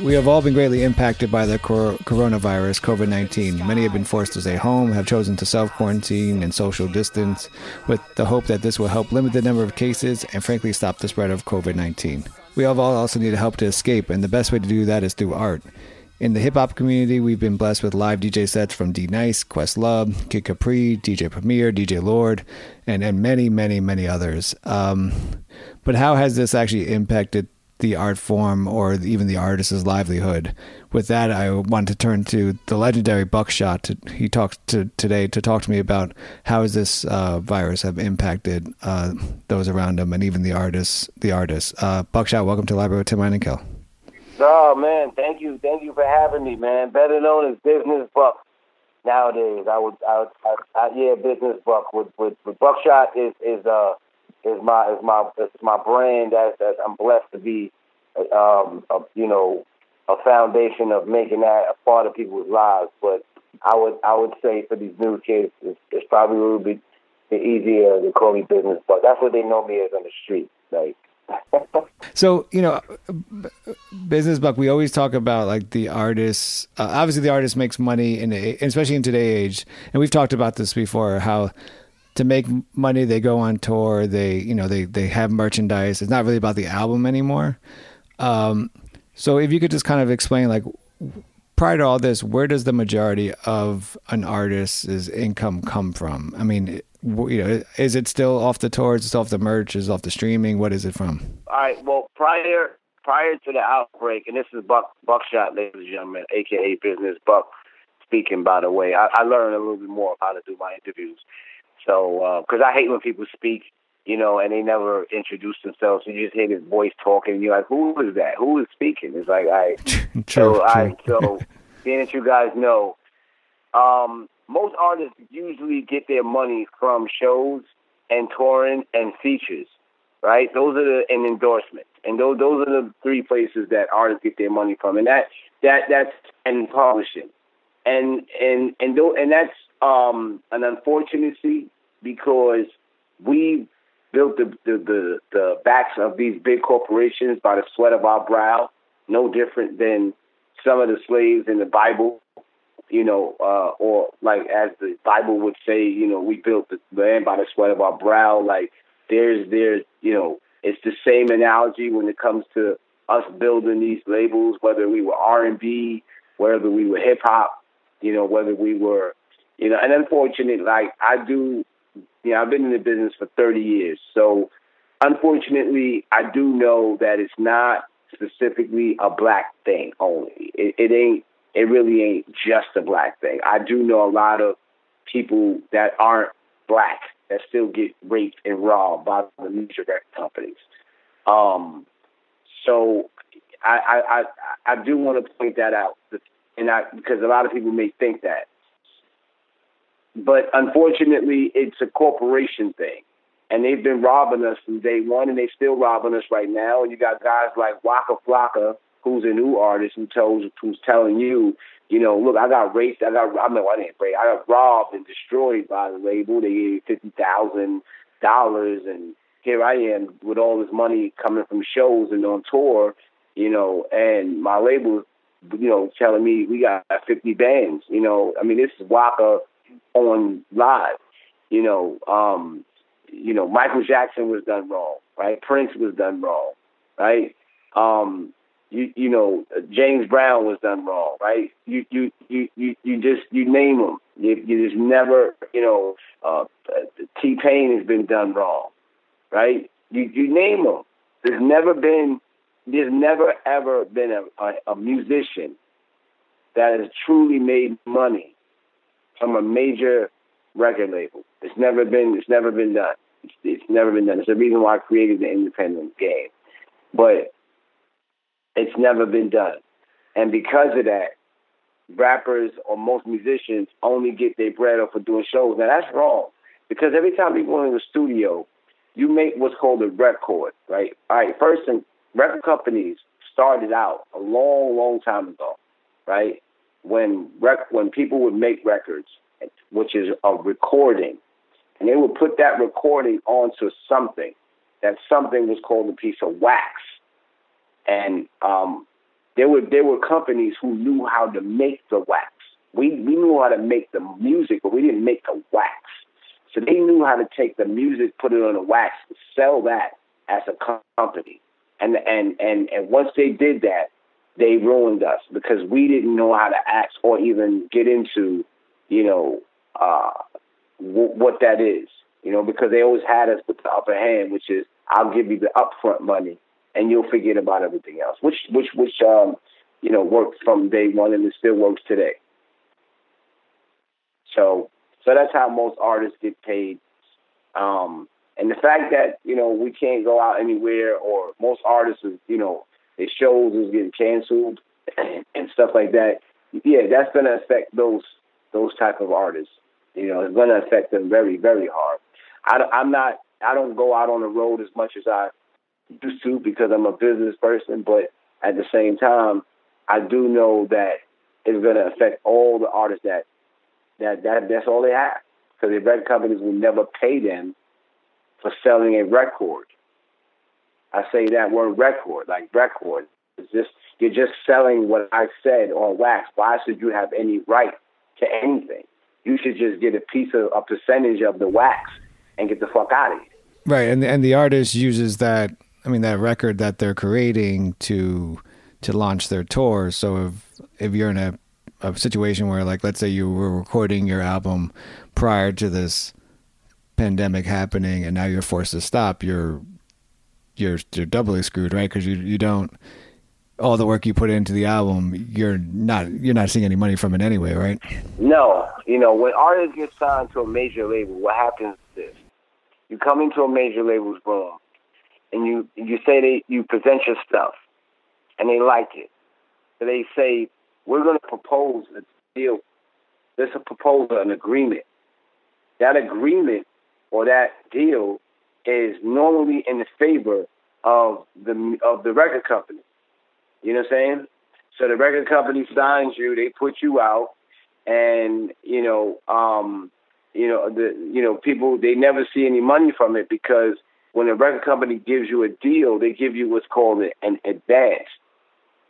We have all been greatly impacted by the cor- coronavirus, COVID 19. Many have been forced to stay home, have chosen to self quarantine and social distance, with the hope that this will help limit the number of cases and, frankly, stop the spread of COVID 19. We all also need help to escape, and the best way to do that is through art. In the hip hop community, we've been blessed with live DJ sets from D Nice, Questlove, Kid Capri, DJ Premier, DJ Lord, and, and many, many, many others. Um, but how has this actually impacted the art form or even the artist's livelihood? With that, I want to turn to the legendary Buckshot. He talked to today to talk to me about how has this uh, virus have impacted uh, those around him and even the artists. The artists. Uh, Buckshot, welcome to Library with Tim Einenkel. Oh man, thank you, thank you for having me, man. Better known as Business Buck nowadays. I would, I, would, I, I yeah, Business Buck. With, with, with Buckshot is is uh is my is my is my brand. That that I'm blessed to be, um, a, you know, a foundation of making that a part of people's lives. But I would I would say for these new kids, it's, it's probably a little bit easier to call me Business but That's what they know me as on the street, like. So you know, business buck. We always talk about like the artists. Uh, obviously, the artist makes money in, a, especially in today's age, and we've talked about this before. How to make money, they go on tour. They you know they they have merchandise. It's not really about the album anymore. Um, so if you could just kind of explain, like prior to all this, where does the majority of an artist's income come from? I mean, you know, is it still off the tours? Is it off the merch? Is it off the streaming? What is it from? All right. Well, prior prior to the outbreak, and this is Buck Buckshot, ladies and gentlemen, aka Business Buck, speaking. By the way, I, I learned a little bit more how to do my interviews. So, because uh, I hate when people speak, you know, and they never introduce themselves. So you just hear this voice talking, and you're like, "Who is that? Who is speaking?" It's like, I. true, so, true. I. So, being that you guys know, um, most artists usually get their money from shows and touring and features, right? Those are the and endorsements, and those those are the three places that artists get their money from, and that that that's and publishing, and and and th- and that's um, an unfortunacy because we built the, the the the backs of these big corporations by the sweat of our brow, no different than some of the slaves in the Bible you know, uh, or like as the Bible would say, you know, we built the land by the sweat of our brow. Like there's, there's, you know, it's the same analogy when it comes to us building these labels, whether we were R and B, whether we were hip hop, you know, whether we were, you know, and unfortunately, like I do, you know, I've been in the business for 30 years, so unfortunately, I do know that it's not specifically a black thing only. It, it ain't it really ain't just a black thing. I do know a lot of people that aren't black that still get raped and robbed by the major record companies. Um, so I, I, I, I do want to point that out, and I, because a lot of people may think that. But unfortunately, it's a corporation thing. And they've been robbing us from day one, and they're still robbing us right now. And you got guys like Waka Flocka, who's a new artist who tells who's telling you, you know, look, I got raped, I got I mean I didn't rape, I got robbed and destroyed by the label. They gave me fifty thousand dollars and here I am with all this money coming from shows and on tour, you know, and my label, you know, telling me we got fifty bands, you know. I mean this is Waka on live, you know. Um you know, Michael Jackson was done wrong, right? Prince was done wrong, right? Um, you you know, James Brown was done wrong, right? You you you you, you just you name them. You, you just never, you know, uh, T Pain has been done wrong, right? You you name them. There's never been, there's never ever been a, a, a musician that has truly made money from a major record label. It's never been, it's never been done. It's, it's never been done. It's the reason why I created the independent game, but it's never been done. And because of that, rappers or most musicians only get their bread off of doing shows. Now that's wrong because every time you go in the studio, you make what's called a record, right? All right, first, and record companies started out a long, long time ago, right? When rec- when people would make records, which is a recording, and they would put that recording onto something. That something was called a piece of wax, and um, there were there were companies who knew how to make the wax. We we knew how to make the music, but we didn't make the wax. So they knew how to take the music, put it on the wax, and sell that as a company. And and and and once they did that, they ruined us because we didn't know how to act or even get into, you know, uh, w- what that is. You know, because they always had us with the upper hand, which is I'll give you the upfront money and you'll forget about everything else, which which which um, you know worked from day one and it still works today. So so that's how most artists get paid. Um, and the fact that you know we can't go out anywhere, or most artists, is, you know, their shows is getting canceled and stuff like that. Yeah, that's to affect those those type of artists. You know, it's to affect them very very hard. I, I'm not. I don't go out on the road as much as I used to because I'm a business person, but at the same time, I do know that it's going to affect all the artists that that, that that's all they have because the record companies will never pay them for selling a record. I say that word record, like record. It's just you're just selling what I said on wax. Why should you have any right to anything? You should just get a piece of a percentage of the wax and get the fuck out of here. Right, and and the artist uses that. I mean, that record that they're creating to to launch their tour. So if if you're in a a situation where, like, let's say you were recording your album prior to this pandemic happening, and now you're forced to stop, you're you're you're doubly screwed, right? Because you you don't all the work you put into the album, you're not you're not seeing any money from it anyway, right? No, you know when artists get signed to a major label, what happens is this: you come into a major label's room, and you you say they you present your stuff, and they like it, so they say we're going to propose a deal. There's a proposal, an agreement. That agreement or that deal is normally in the favor of the of the record company. You know what I'm saying? So the record company signs you, they put you out, and you know, um, you know, the you know, people they never see any money from it because when a record company gives you a deal, they give you what's called an advance,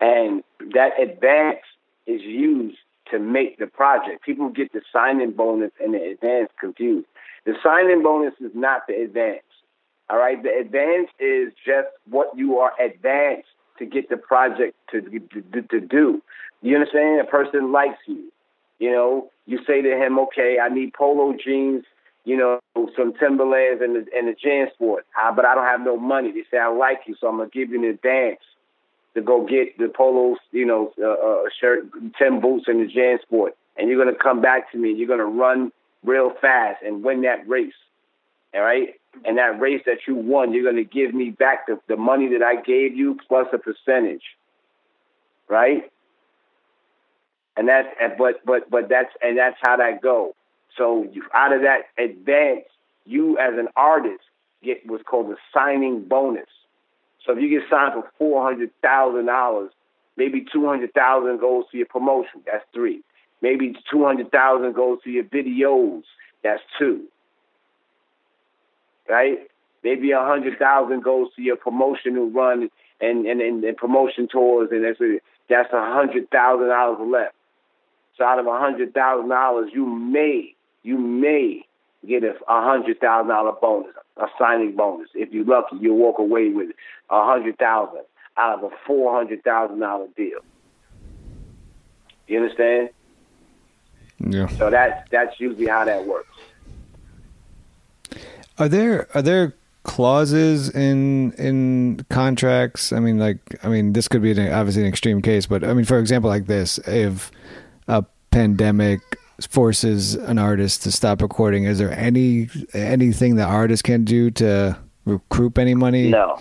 and that advance is used to make the project. People get the signing bonus and the advance confused. The signing bonus is not the advance. All right, the advance is just what you are advanced to get the project to, to, to do. You understand? A person likes you. You know, you say to him, "Okay, I need polo jeans, you know, some Timberlands and and the JanSport, ah, but I don't have no money." They say, "I like you, so I'm gonna give you an advance." to go get the polos, you know, uh, uh, shirt, ten boots, and the JanSport, and you're gonna come back to me. And you're gonna run real fast and win that race. All right, and that race that you won, you're gonna give me back the, the money that I gave you plus a percentage. Right. And that's but but but that's and that's how that go. So out of that advance, you as an artist get what's called a signing bonus. So if you get signed for four hundred thousand dollars, maybe two hundred thousand goes to your promotion. That's three. Maybe two hundred thousand goes to your videos. That's two. Right? Maybe a hundred thousand goes to your promotional run and and, and, and promotion tours, and that's a, that's a hundred thousand dollars left. So out of a hundred thousand dollars, you may you may get a hundred thousand dollar bonus, a signing bonus. If you're lucky, you'll walk away with a hundred thousand out of a four hundred thousand dollar deal. You understand? Yeah. So that's that's usually how that works. Are there are there clauses in in contracts? I mean, like, I mean, this could be an, obviously an extreme case, but I mean, for example, like this, if a pandemic forces an artist to stop recording, is there any anything the artist can do to recoup any money? No.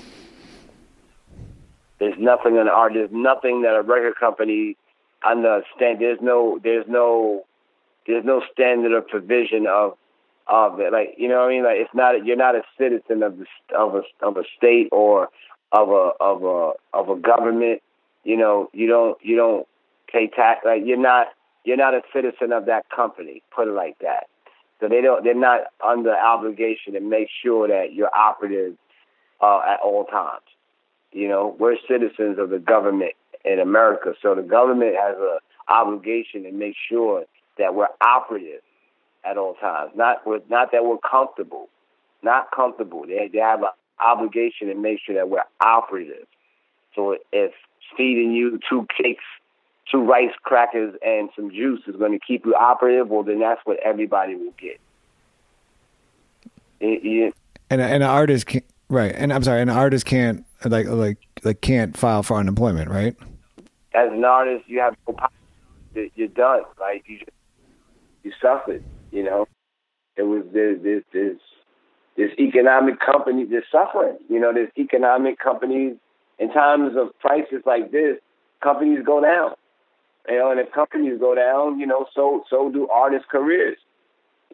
There's nothing an art. There's nothing that a record company understand. There's no. There's no. There's no standard or provision of of it. Like you know what I mean? Like it's not. You're not a citizen of the of a of a state or of a of a of a government. You know. You don't. You don't pay tax. Like you're not. You're not a citizen of that company. Put it like that. So they don't. They're not under obligation to make sure that you're operative uh, at all times. You know, we're citizens of the government in America, so the government has a obligation to make sure that we're operative at all times. Not with, not that we're comfortable, not comfortable. They they have an obligation to make sure that we're operative. So if feeding you two cakes, two rice crackers, and some juice is going to keep you operative, well, then that's what everybody will get. It, it, And and an artist can't right. And I'm sorry, an artist can't like like like can't file for unemployment, right? as an artist, you have no power. You're done. Like you, just, you suffered. You know, it was there's this this this economic company that's suffering. You know, this economic companies in times of crisis like this. Companies go down. You know, and if companies go down, you know, so so do artists' careers.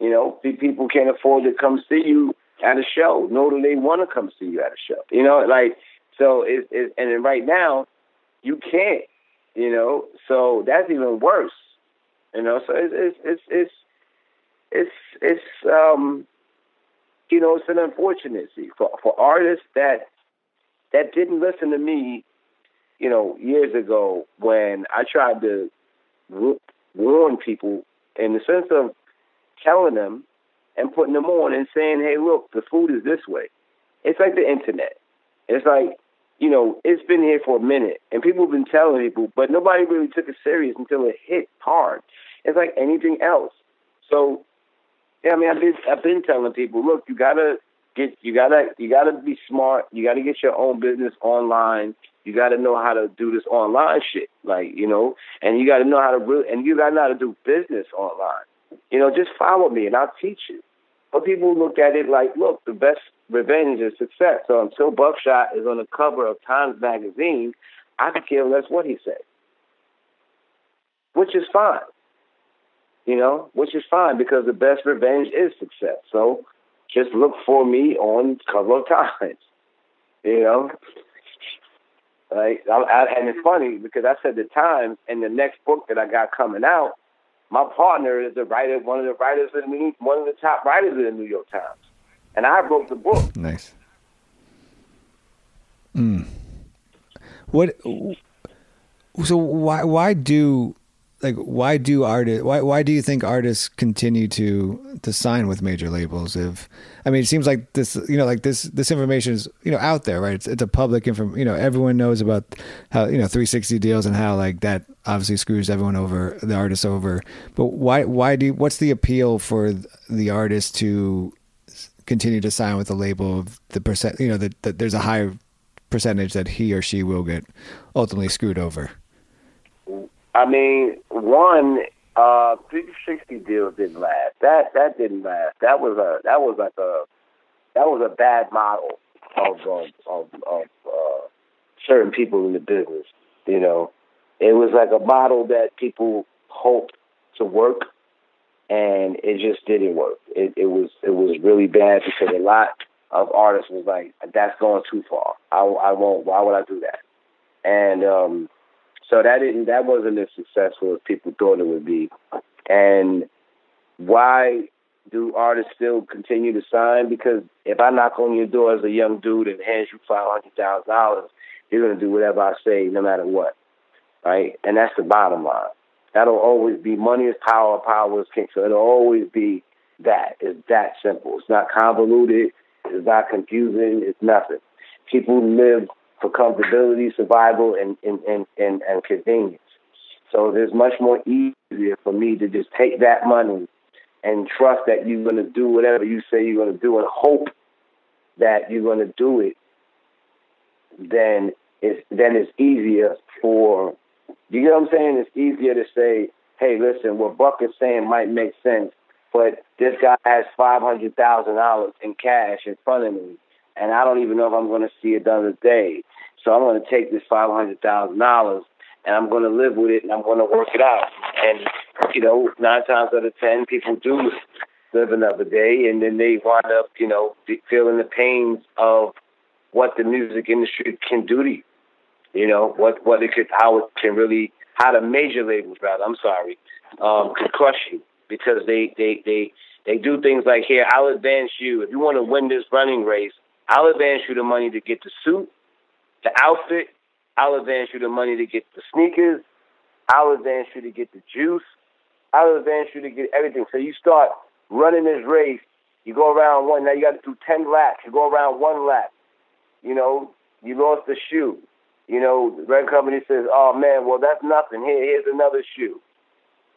You know, people can't afford to come see you at a show, nor do they want to come see you at a show. You know, like so it's, it's and right now you can't. You know, so that's even worse. You know, so it's it's it's it's it's, it's um you know it's an unfortunate see for for artists that that didn't listen to me you know years ago when I tried to warn people in the sense of telling them and putting them on and saying hey look the food is this way. It's like the internet. It's like you know it's been here for a minute and people have been telling people but nobody really took it serious until it hit hard. It's like anything else. So yeah, I mean, I've been I've been telling people, look, you gotta get, you gotta you gotta be smart. You gotta get your own business online. You gotta know how to do this online shit, like you know, and you gotta know how to really, and you gotta know how to do business online. You know, just follow me and I'll teach you. But people look at it like, look, the best revenge is success. So until Buckshot is on the cover of Times Magazine, I could care less what he said, which is fine you know, which is fine because the best revenge is success. So just look for me on cover of Times, you know. Like, I, I, and it's funny because I said the Times, and the next book that I got coming out, my partner is the writer, one of the writers of the one of the top writers of the New York Times, and I wrote the book. Nice. Mm. What? So why why do like why do artists why why do you think artists continue to to sign with major labels if i mean it seems like this you know like this this information is you know out there right? It's it's a public inform you know everyone knows about how you know 360 deals and how like that obviously screws everyone over the artists over. But why why do what's the appeal for the artist to continue to sign with the label of the percent you know that, that there's a high percentage that he or she will get ultimately screwed over I mean, one uh, 360 deal didn't last. That that didn't last. That was a that was like a that was a bad model of of of, of uh, certain people in the business. You know, it was like a model that people hoped to work, and it just didn't work. It, it was it was really bad because a lot of artists was like, "That's going too far. I, I won't. Why would I do that?" And um, so that didn't that wasn't as successful as people thought it would be. And why do artists still continue to sign? Because if I knock on your door as a young dude and hand you five hundred thousand dollars, you're gonna do whatever I say, no matter what, right? And that's the bottom line. That'll always be money is power, power is king. So it'll always be that. It's that simple. It's not convoluted. It's not confusing. It's nothing. People live for comfortability, survival, and and, and, and, and convenience. So it's much more easier for me to just take that money and trust that you're going to do whatever you say you're going to do and hope that you're going to do it, then it's then it's easier for you get what I'm saying? It's easier to say, hey, listen, what Buck is saying might make sense, but this guy has five hundred thousand dollars in cash in front of me, and I don't even know if I'm going to see another day. So I'm going to take this five hundred thousand dollars and I'm going to live with it and I'm going to work it out. And you know, nine times out of ten, people do live another day, and then they wind up, you know, feeling the pains of what the music industry can do to you. You know what what it could how it can really how the major labels rather I'm sorry um, could crush you because they they they they do things like here I'll advance you if you want to win this running race I'll advance you the money to get the suit the outfit I'll advance you the money to get the sneakers I'll advance you to get the juice I'll advance you to get everything so you start running this race you go around one now you got to do ten laps you go around one lap you know you lost the shoe you know, the record company says, "Oh man, well that's nothing. Here, here's another shoe."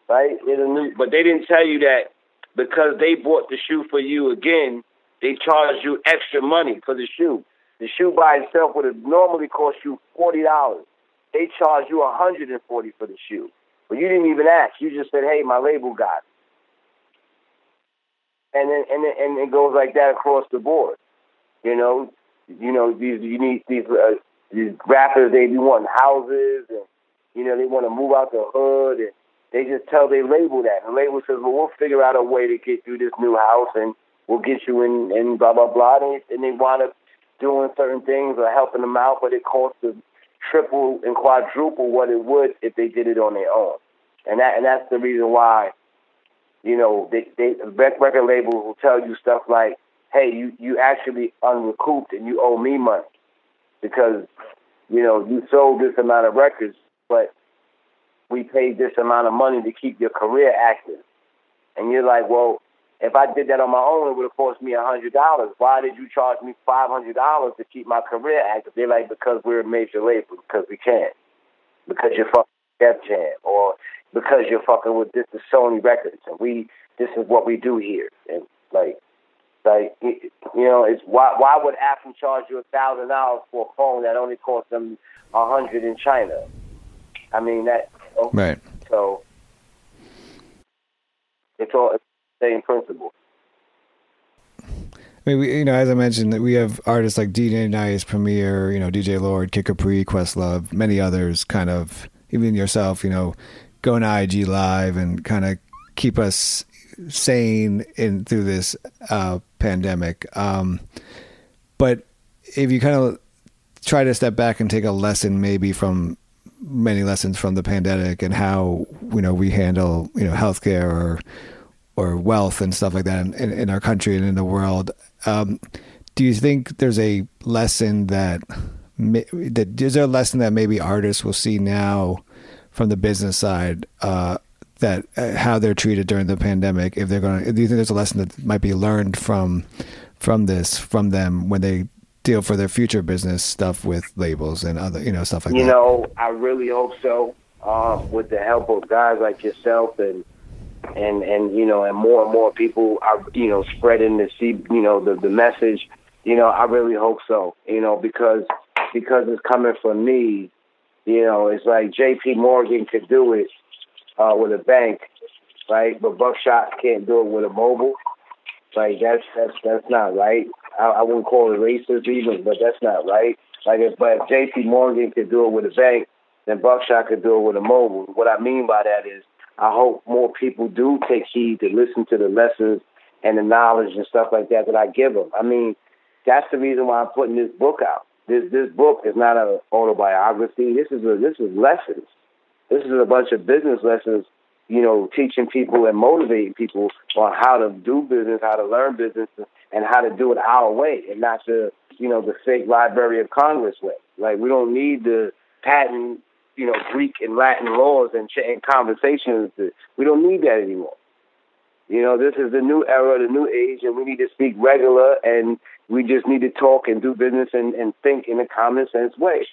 Right? Here's a new, but they didn't tell you that because they bought the shoe for you again. They charge you extra money for the shoe. The shoe by itself would have normally cost you forty dollars. They charge you a hundred and forty for the shoe, but you didn't even ask. You just said, "Hey, my label got." It. And then and then, and it goes like that across the board. You know, you know these you need these uh, these rappers they be wanting houses and you know they want to move out the hood and they just tell their label that and the label says well we'll figure out a way to get you this new house and we'll get you in and blah blah blah and, and they wind up doing certain things or helping them out but it costs them triple and quadruple what it would if they did it on their own and that and that's the reason why you know they they record labels will tell you stuff like hey you you actually unrecouped and you owe me money because you know you sold this amount of records, but we paid this amount of money to keep your career active. And you're like, well, if I did that on my own, it would have cost me a hundred dollars. Why did you charge me five hundred dollars to keep my career active? They're like, because we're a major label, because we can, because you're fucking Def Jam, or because you're fucking with this the Sony Records, and we this is what we do here, and like like you know, it's why why would Apple charge you a thousand dollars for a phone that only cost them a hundred in China? I mean that. You know? Right. So it's all it's same principle. I mean, we, you know, as I mentioned, that we have artists like DJ Nice, Premier, you know, DJ Lord, Kid Capri, Questlove, many others. Kind of, even yourself, you know, going to IG Live and kind of keep us sane in through this uh, pandemic. Um, but if you kind of try to step back and take a lesson, maybe from many lessons from the pandemic and how you know we handle you know healthcare or or wealth and stuff like that in, in, our country and in the world. Um, do you think there's a lesson that that is there a lesson that maybe artists will see now from the business side uh, that uh, how they're treated during the pandemic if they're going to do you think there's a lesson that might be learned from from this from them when they deal for their future business stuff with labels and other you know stuff like you that you know i really hope so um, with the help of guys like yourself and and and you know and more and more people are you know spreading the see you know the the message you know i really hope so you know because because it's coming from me you know it's like jp morgan could do it uh, with a bank, right? But Buckshot can't do it with a mobile. Like that's that's that's not right. I, I wouldn't call it racist even, but that's not right. Like if but if J.P. Morgan could do it with a bank, then Buckshot could do it with a mobile. What I mean by that is, I hope more people do take heed to listen to the lessons and the knowledge and stuff like that that I give them. I mean, that's the reason why I'm putting this book out. This this book is not an autobiography. This is a this is lessons. This is a bunch of business lessons, you know, teaching people and motivating people on how to do business, how to learn business, and how to do it our way, and not the, you know, the fake Library of Congress way. Like we don't need the patent, you know, Greek and Latin laws and, and conversations. We don't need that anymore. You know, this is the new era, the new age, and we need to speak regular, and we just need to talk and do business and, and think in a common sense way,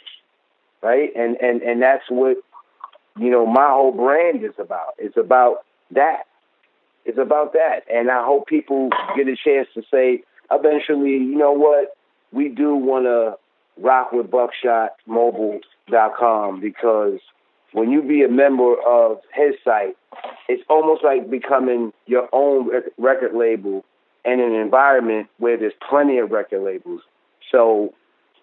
right? And and and that's what you know my whole brand is about. It's about that. It's about that, and I hope people get a chance to say eventually, you know what, we do want to rock with BuckshotMobile.com because when you be a member of his site, it's almost like becoming your own record label in an environment where there's plenty of record labels. So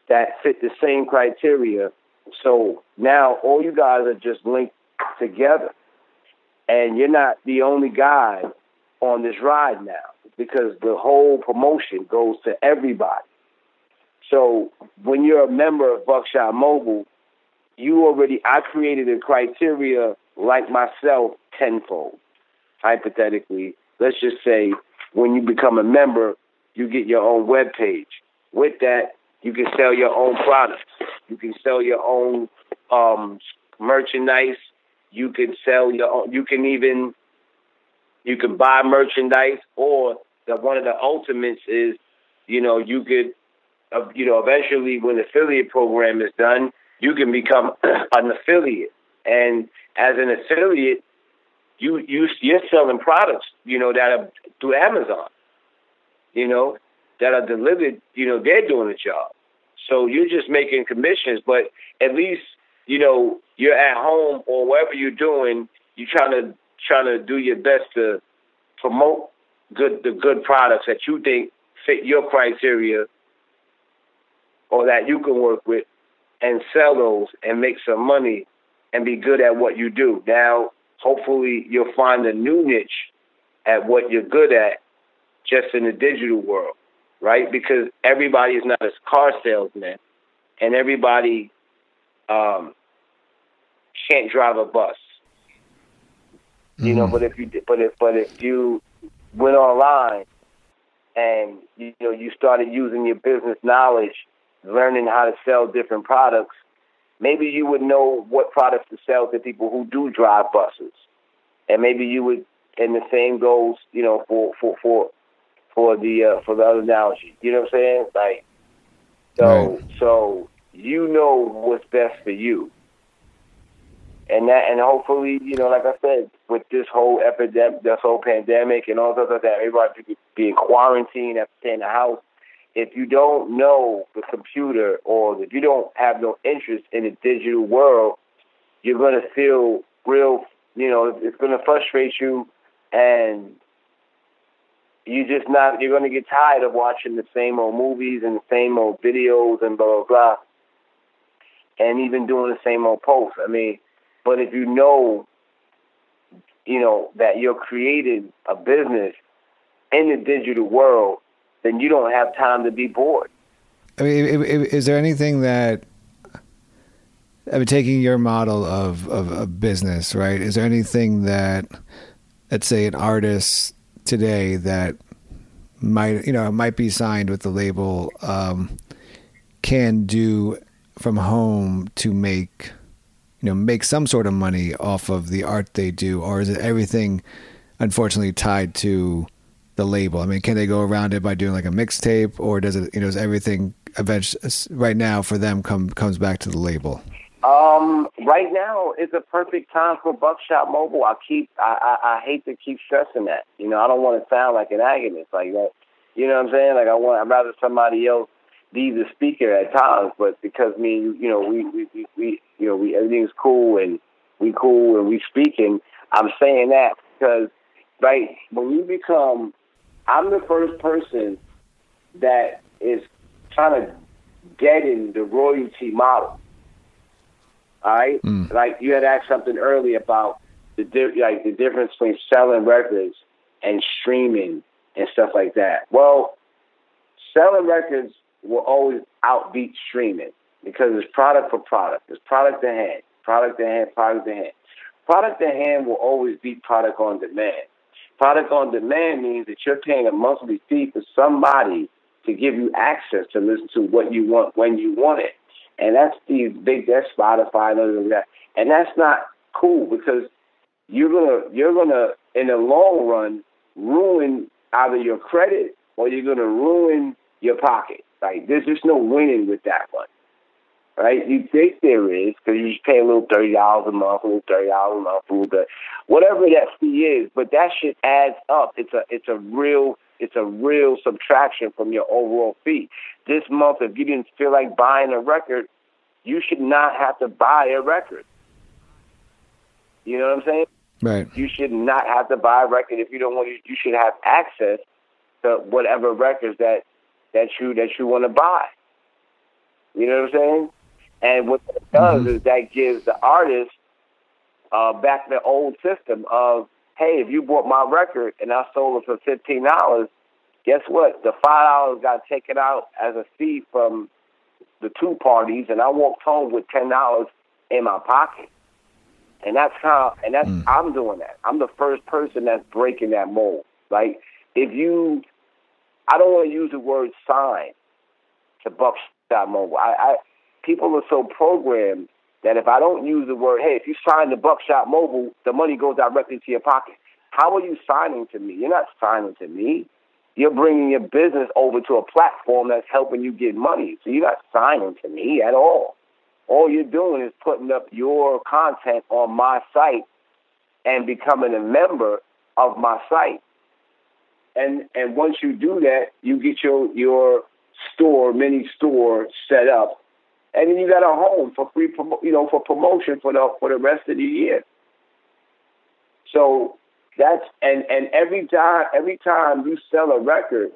that fit the same criteria. So now all you guys are just linked together. And you're not the only guy on this ride now because the whole promotion goes to everybody. So when you're a member of Buckshot Mobile, you already I created a criteria like myself tenfold. Hypothetically, let's just say when you become a member, you get your own web page. With that, you can sell your own products. You can sell your own um, merchandise. You can sell your own, you can even you can buy merchandise or that one of the ultimates is, you know, you could uh, you know, eventually when the affiliate program is done, you can become an affiliate. And as an affiliate, you you you're selling products, you know, that are through Amazon, you know, that are delivered. You know, they're doing the job. So you're just making commissions, but at least you know you're at home or wherever you're doing. You're trying to trying to do your best to promote good the good products that you think fit your criteria or that you can work with and sell those and make some money and be good at what you do. Now, hopefully, you'll find a new niche at what you're good at just in the digital world, right? Because everybody is not a car salesman and everybody um, can't drive a bus. You mm-hmm. know, but if you but if but if you went online and you know you started using your business knowledge learning how to sell different products, maybe you would know what products to sell to people who do drive buses, and maybe you would. And the same goes, you know, for for for for the uh, for the other analogy. You know what I'm saying? Like, so right. so you know what's best for you, and that and hopefully, you know, like I said, with this whole epidemic, this whole pandemic, and all of that, everybody being quarantined, have to stay in the house if you don't know the computer or if you don't have no interest in the digital world, you're going to feel real, you know, it's going to frustrate you and you just not, you're going to get tired of watching the same old movies and the same old videos and blah, blah, blah, and even doing the same old posts. I mean, but if you know, you know, that you're creating a business in the digital world then you don't have time to be bored. I mean, is there anything that I mean, taking your model of, of, of business, right? Is there anything that, let's say, an artist today that might, you know, might be signed with the label, um, can do from home to make, you know, make some sort of money off of the art they do, or is it everything, unfortunately, tied to the label? I mean, can they go around it by doing like a mixtape, or does it, you know, is everything eventually right now for them come comes back to the label? Um, right now is a perfect time for Buckshot Mobile. I keep, I, I, I hate to keep stressing that. You know, I don't want to sound like an agonist, like that. You know what I'm saying? Like I want, I'd rather somebody else be the speaker at times, but because me, you know, we, we, we, we you know, we everything's cool and we cool and we speaking. I'm saying that because, right, when you become I'm the first person that is trying to get in the royalty model. All right, mm. like you had asked something earlier about the di- like the difference between selling records and streaming and stuff like that. Well, selling records will always outbeat streaming because it's product for product. It's product to hand, product to hand, product to hand. Product to hand will always beat product on demand. Product on demand means that you're paying a monthly fee for somebody to give you access to listen to what you want when you want it. And that's the big that's Spotify and other than that. And that's not cool because you're gonna you're gonna in the long run ruin either your credit or you're to ruin your pocket. Like there's just no winning with that one, right? You think there is because you just pay a little thirty dollars a month, a little thirty dollars a month, a little bit, whatever that fee is. But that shit adds up. It's a it's a real it's a real subtraction from your overall fee. This month, if you didn't feel like buying a record, you should not have to buy a record. You know what I'm saying? Right. You should not have to buy a record if you don't want. You should have access to whatever records that that you that you want to buy. You know what I'm saying? And what that does mm-hmm. is that gives the artist uh, back the old system of, hey, if you bought my record and I sold it for fifteen dollars, guess what? The five dollars got taken out as a fee from the two parties, and I walked home with ten dollars in my pocket. And that's how, and that's mm. I'm doing that. I'm the first person that's breaking that mold. Like if you I don't want to use the word sign to Buckshot Mobile. I, I people are so programmed that if I don't use the word, hey, if you sign the Buckshot Mobile, the money goes directly to your pocket. How are you signing to me? You're not signing to me. You're bringing your business over to a platform that's helping you get money. So you're not signing to me at all. All you're doing is putting up your content on my site and becoming a member of my site and and once you do that, you get your your store, mini store set up, and then you got a home for free, promo, you know, for promotion for the for the rest of the year. So that's and and every time every time you sell a record,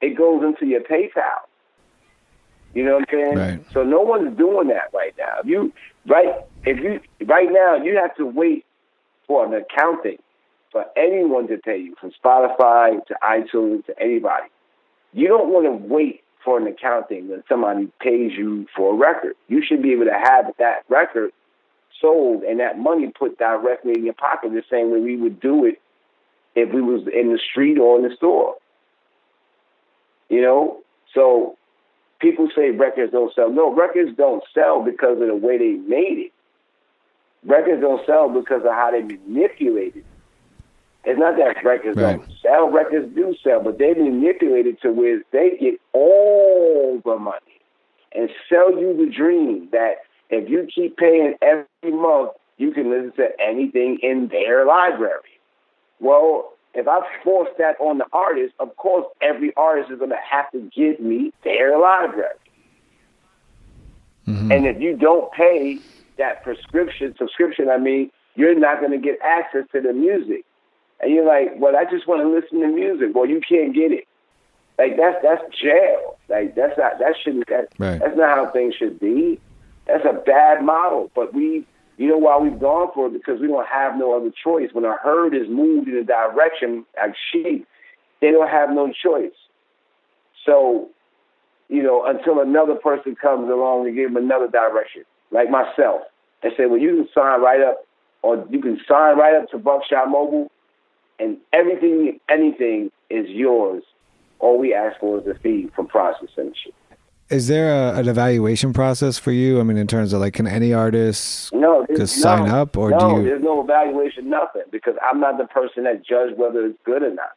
it goes into your PayPal. You know what I'm saying? Right. So no one's doing that right now. If you right if you right now you have to wait for an accounting for anyone to pay you, from Spotify to iTunes to anybody. You don't want to wait for an accounting when somebody pays you for a record. You should be able to have that record sold and that money put directly in your pocket the same way we would do it if we was in the street or in the store. You know? So people say records don't sell. No, records don't sell because of the way they made it. Records don't sell because of how they manipulated it's not that records right. don't sell. Records do sell, but they manipulate it to where they get all the money and sell you the dream that if you keep paying every month, you can listen to anything in their library. Well, if I force that on the artist, of course, every artist is going to have to give me their library. Mm-hmm. And if you don't pay that prescription, subscription, I mean, you're not going to get access to the music and you're like, well, I just want to listen to music. Well, you can't get it. Like that's that's jail. Like that's not that shouldn't that, right. that's not how things should be. That's a bad model. But we, you know, why we've gone for it because we don't have no other choice. When a herd is moved in a direction like sheep, they don't have no choice. So, you know, until another person comes along and give them another direction, like myself, and say, well, you can sign right up, or you can sign right up to Buckshot Mobile and everything, anything is yours. All we ask for is a fee for processing shit. Is there a, an evaluation process for you? I mean, in terms of like, can any artist no, just no, sign up, or no, do you? There's no evaluation, nothing, because I'm not the person that judge whether it's good or not.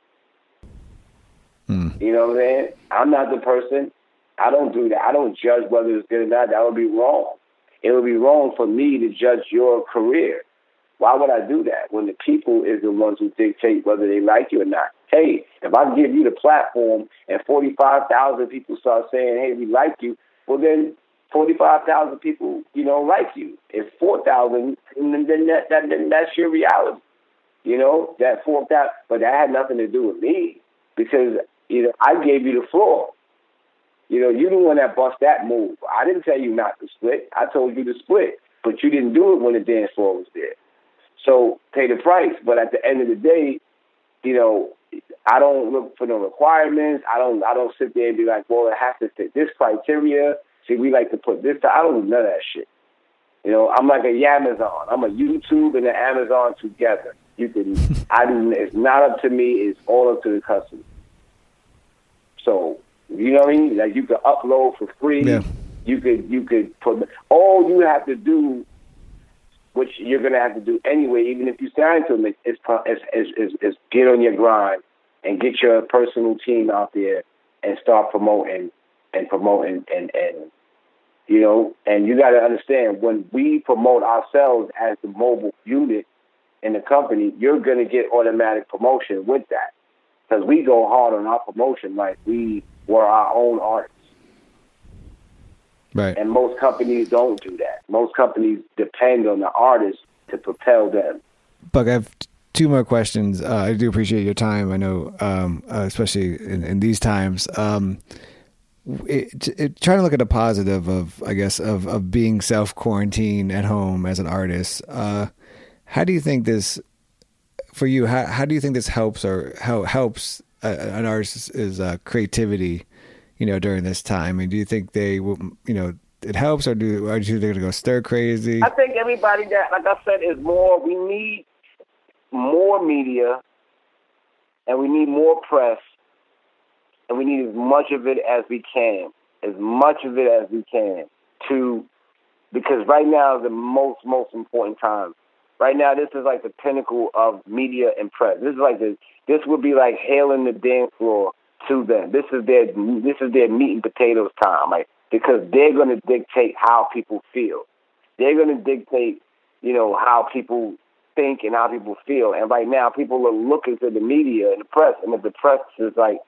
Hmm. You know what I'm saying? I'm not the person. I don't do that. I don't judge whether it's good or not. That would be wrong. It would be wrong for me to judge your career. Why would I do that when the people is the ones who dictate whether they like you or not? Hey, if I give you the platform and 45,000 people start saying, hey, we like you, well, then 45,000 people, you know, like you. If 4,000, then, that, that, then that's your reality. You know, that 4,000, but that had nothing to do with me because, you know, I gave you the floor. You know, you the one that bust that move. I didn't tell you not to split. I told you to split, but you didn't do it when the dance floor was there. So pay the price. But at the end of the day, you know, I don't look for no requirements. I don't I don't sit there and be like, well, it has to fit this criteria. See, we like to put this. I don't do none of that shit. You know, I'm like a Amazon. I'm a YouTube and an Amazon together. You can. I. It's not up to me. It's all up to the customer. So you know what I mean? Like you could upload for free. Yeah. You could you could put all you have to do which you're going to have to do anyway, even if you sign to them, is, is, is, is, get on your grind and get your personal team out there and start promoting and promoting and, and you know, and you got to understand when we promote ourselves as the mobile unit in the company, you're going to get automatic promotion with that because we go hard on our promotion like we were our own artists. Right. And most companies don't do that. Most companies depend on the artist to propel them. Buck, I have two more questions. Uh, I do appreciate your time. I know, um, uh, especially in, in, these times. Um, it, it, trying to look at the positive of, I guess, of, of being self quarantined at home as an artist. Uh, how do you think this, for you, how, how do you think this helps or how helps an artist's uh, creativity you know, during this time? I mean, do you think they will, you know, it helps, or do or do you think they're going to go stir crazy? I think everybody that, like I said, is more. We need more media, and we need more press, and we need as much of it as we can, as much of it as we can, to because right now is the most most important time. Right now, this is like the pinnacle of media and press. This is like the this would be like hailing the dance floor to them. This is their this is their meat and potatoes time, like because they're going to dictate how people feel. They're going to dictate, you know, how people think and how people feel. And right now, people are looking to the media and the press, and if the press is like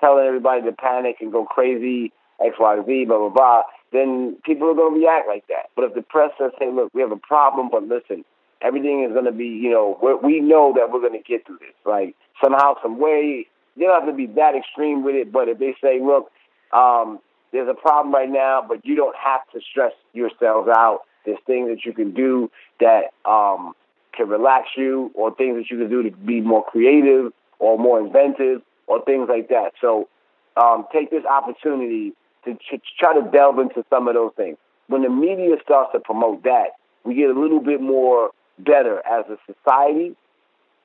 telling everybody to panic and go crazy, X, Y, Z, blah blah blah, then people are going to react like that. But if the press says, "Hey, look, we have a problem, but listen." Everything is going to be, you know, we know that we're going to get through this. Like somehow, some way, you don't have to be that extreme with it, but if they say, look, um, there's a problem right now, but you don't have to stress yourselves out. There's things that you can do that um, can relax you, or things that you can do to be more creative or more inventive, or things like that. So um, take this opportunity to, to try to delve into some of those things. When the media starts to promote that, we get a little bit more better as a society,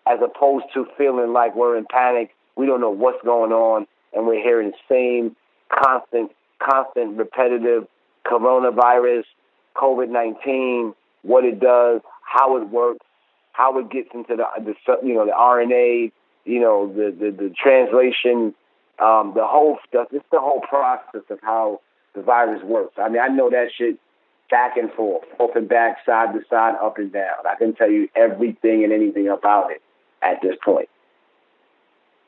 as opposed to feeling like we're in panic we don't know what's going on, and we're hearing the same constant, constant, repetitive coronavirus, COVID nineteen, what it does, how it works, how it gets into the, the you know the RNA, you know the the, the translation, um, the whole stuff. It's the whole process of how the virus works. I mean, I know that shit back and forth, forth and back, side to side, up and down. I can tell you everything and anything about it at this point.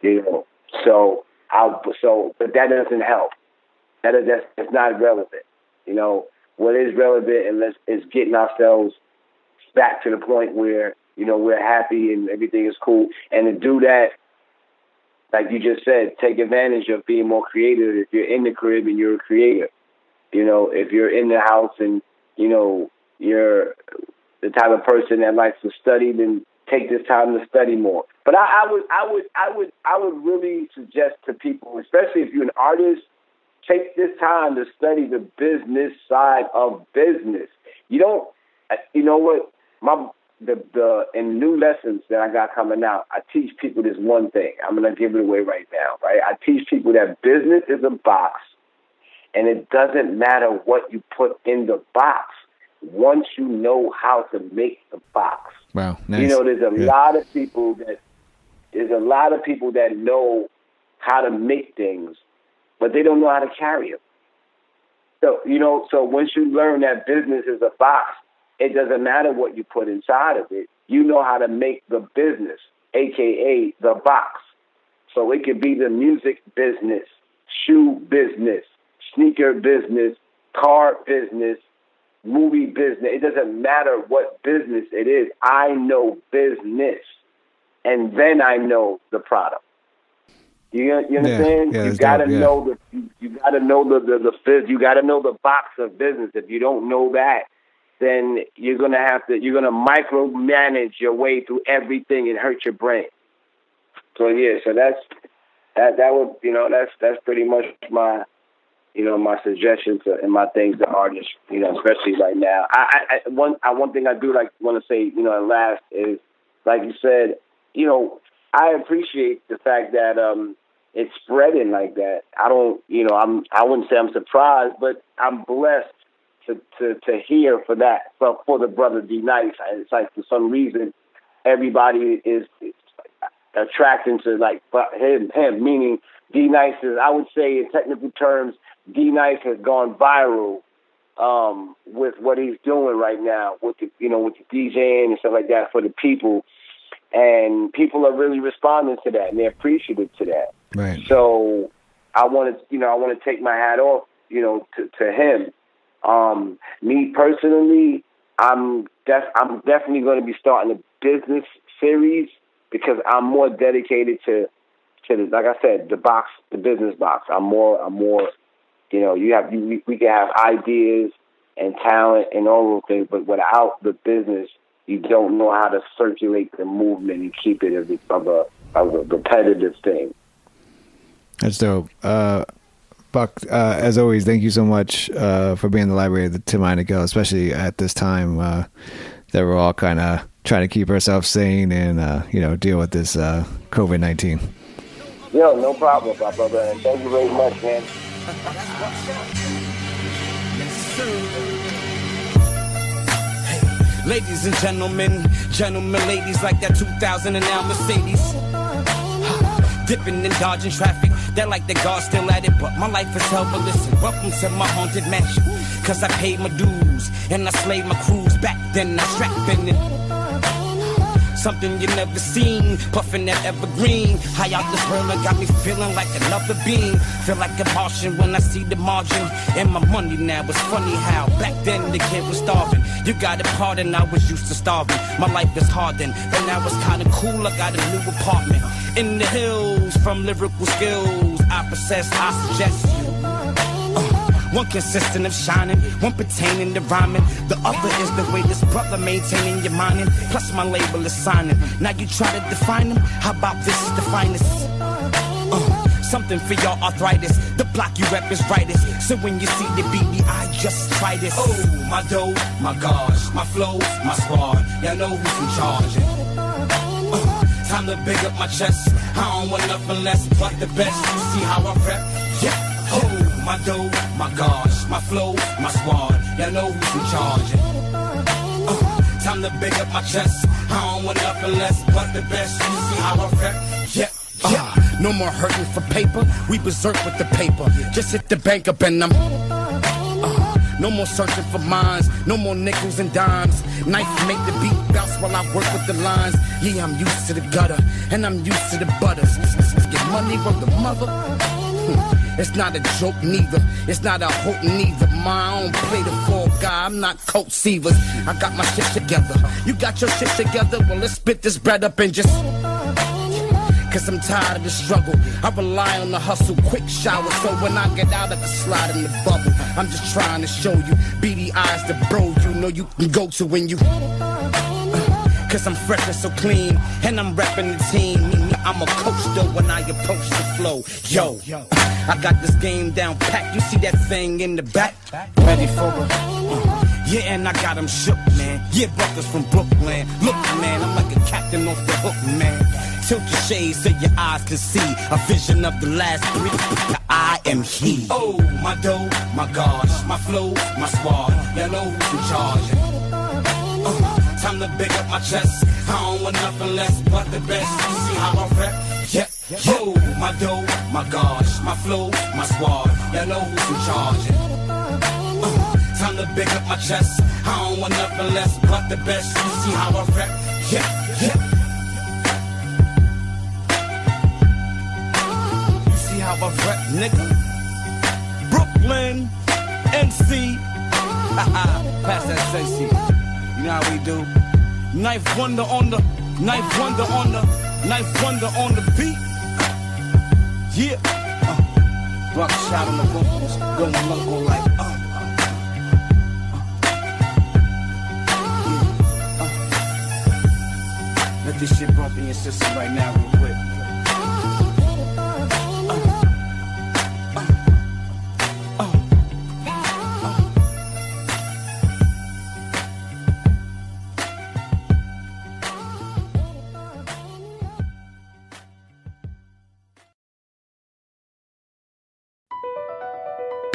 You know, so I so but that doesn't help. That is that's it's not relevant. You know, what is relevant and let's is getting ourselves back to the point where you know we're happy and everything is cool. And to do that, like you just said, take advantage of being more creative. If you're in the crib and you're a creator, you know, if you're in the house and you know you're the type of person that likes to study, then take this time to study more. But I, I would, I would, I would, I would really suggest to people, especially if you're an artist, take this time to study the business side of business. You don't, uh, you know what? My the the in new lessons that I got coming out, I teach people this one thing. I'm gonna give it away right now, right? I teach people that business is a box, and it doesn't matter what you put in the box once you know how to make the box. Wow, nice. You know, there's a yeah. lot of people that there's a lot of people that know how to make things, but they don't know how to carry them. So you know, so once you learn that business is a box, it doesn't matter what you put inside of it. You know how to make the business, aka the box. So it could be the music business, shoe business, sneaker business, car business, movie business. It doesn't matter what business it is. I know business, and then I know the product. You, you understand? Yeah, yeah, you got to yeah. know the you, you got to know the the, the biz, you got to know the box of business. If you don't know that, then you're gonna have to you're gonna micromanage your way through everything and hurt your brain. So yeah, so that's that that would you know that's that's pretty much my you know, my suggestions and my things to artists, you know, especially right now. I, I, one, I, one thing I do like want to say, you know, at last is, like you said, you know, I appreciate the fact that um, it's spreading like that. I don't, you know, I'm, I wouldn't say I'm surprised, but I'm blessed to, to, to hear for that for, for the brother D Nice. It's like for some reason everybody is attracting to like him him meaning D Nice is I would say in technical terms D Nice has gone viral um, with what he's doing right now with the you know with the DJing and stuff like that for the people, and people are really responding to that and they're appreciative to that. Right. So I want to you know I want to take my hat off you know to, to him. Um, me personally, I'm def- I'm definitely going to be starting a business series because I'm more dedicated to to the, like I said the box the business box. I'm more I'm more you know, you have you, we can have ideas and talent and all those things, but without the business, you don't know how to circulate the movement and keep it of, of a of a repetitive thing. That's dope. Uh, Buck, uh, as always, thank you so much uh, for being in the library of Tim Go, especially at this time uh, that we're all kind of trying to keep ourselves sane and uh, you know deal with this uh, COVID nineteen. Yo, no problem, my brother, and thank you very much, man. Hey, ladies and gentlemen, gentlemen, ladies, like that 2000 and now Mercedes. Dipping and dodging traffic, they're like the guard still at it, but my life is hell. But listen, welcome to my haunted mansion. Cause I paid my dues and I slayed my crews back then. I strapped in it something you never seen. Puffing that evergreen. High out this world, got me feeling like another being. Feel like a Martian when I see the margin. And my money now. It's funny how back then the kid was starving. You got a pardon, I was used to starving. My life is hardened, but now it's kinda cool. I got a new apartment in the hills from lyrical skills. I possess, I suggest you. One consistent of shining, one pertaining to rhyming. The other is the way this brother maintaining your mining. Plus my label is signing. Now you try to define them. How about this is the finest? Uh, something for your arthritis. The block you rep is brightest. So when you see the BBI, just try this. Oh, my dough, my gosh, my flow, my squad. Y'all know who's in charge. Uh, time to big up my chest. I don't want nothing less but the best. You see how I rep? Yeah. My dough, my gosh, my flow, my squad. Y'all know who's in charge. Uh, time to big up my chest. I don't want nothing less but the best. You see how I rep? Yeah. Uh, no more hurting for paper. We berserk with the paper. Just hit the bank up and I'm. Uh, no more searching for mines, no more nickels and dimes. Knife make the beat bounce while I work with the lines. Yeah, I'm used to the gutter, and I'm used to the butters. Get money from the mother. Hmm. It's not a joke neither. It's not a hope neither. My own play the fall guy. I'm not Coach Seavers. I got my shit together. You got your shit together. Well, let's spit this bread up and just. Cause I'm tired of the struggle. I rely on the hustle, quick shower. So when I get out, of the slide in the bubble. I'm just trying to show you. Beady eyes, the bro you know you can go to when you. Uh, Cause I'm fresh and so clean, and I'm repping the team. I'm a coach though when I approach the flow. Yo, I got this game down pat. You see that thing in the back? Ready for it? Uh, yeah, and I got him shook, man. Yeah, brothers from Brooklyn. Look, man, I'm like a captain off the hook, man. Tilt your shades so your eyes can see a vision of the last three. I am he. Oh, my dough, my gosh, my flow, my squad. Who's in charge. Time to big up my chest. I don't want nothing less but the best. You see how I rep? Yeah. Yo, my dough, my gosh, my flow, my squad. Y'all know who's in charge. Uh, time to big up my chest. I don't want nothing less but the best. You see how I rep? Yeah, yeah. You see how I rep, nigga? Brooklyn, NC. Pass that Stacy. You know how we do. 9th Wonder on the, 9th Wonder on the, knife wonder on the beat. Yeah. Uh, rock shot on the vocals, going local like, uh. uh, uh. Let this shit bump in your system right now, real quick.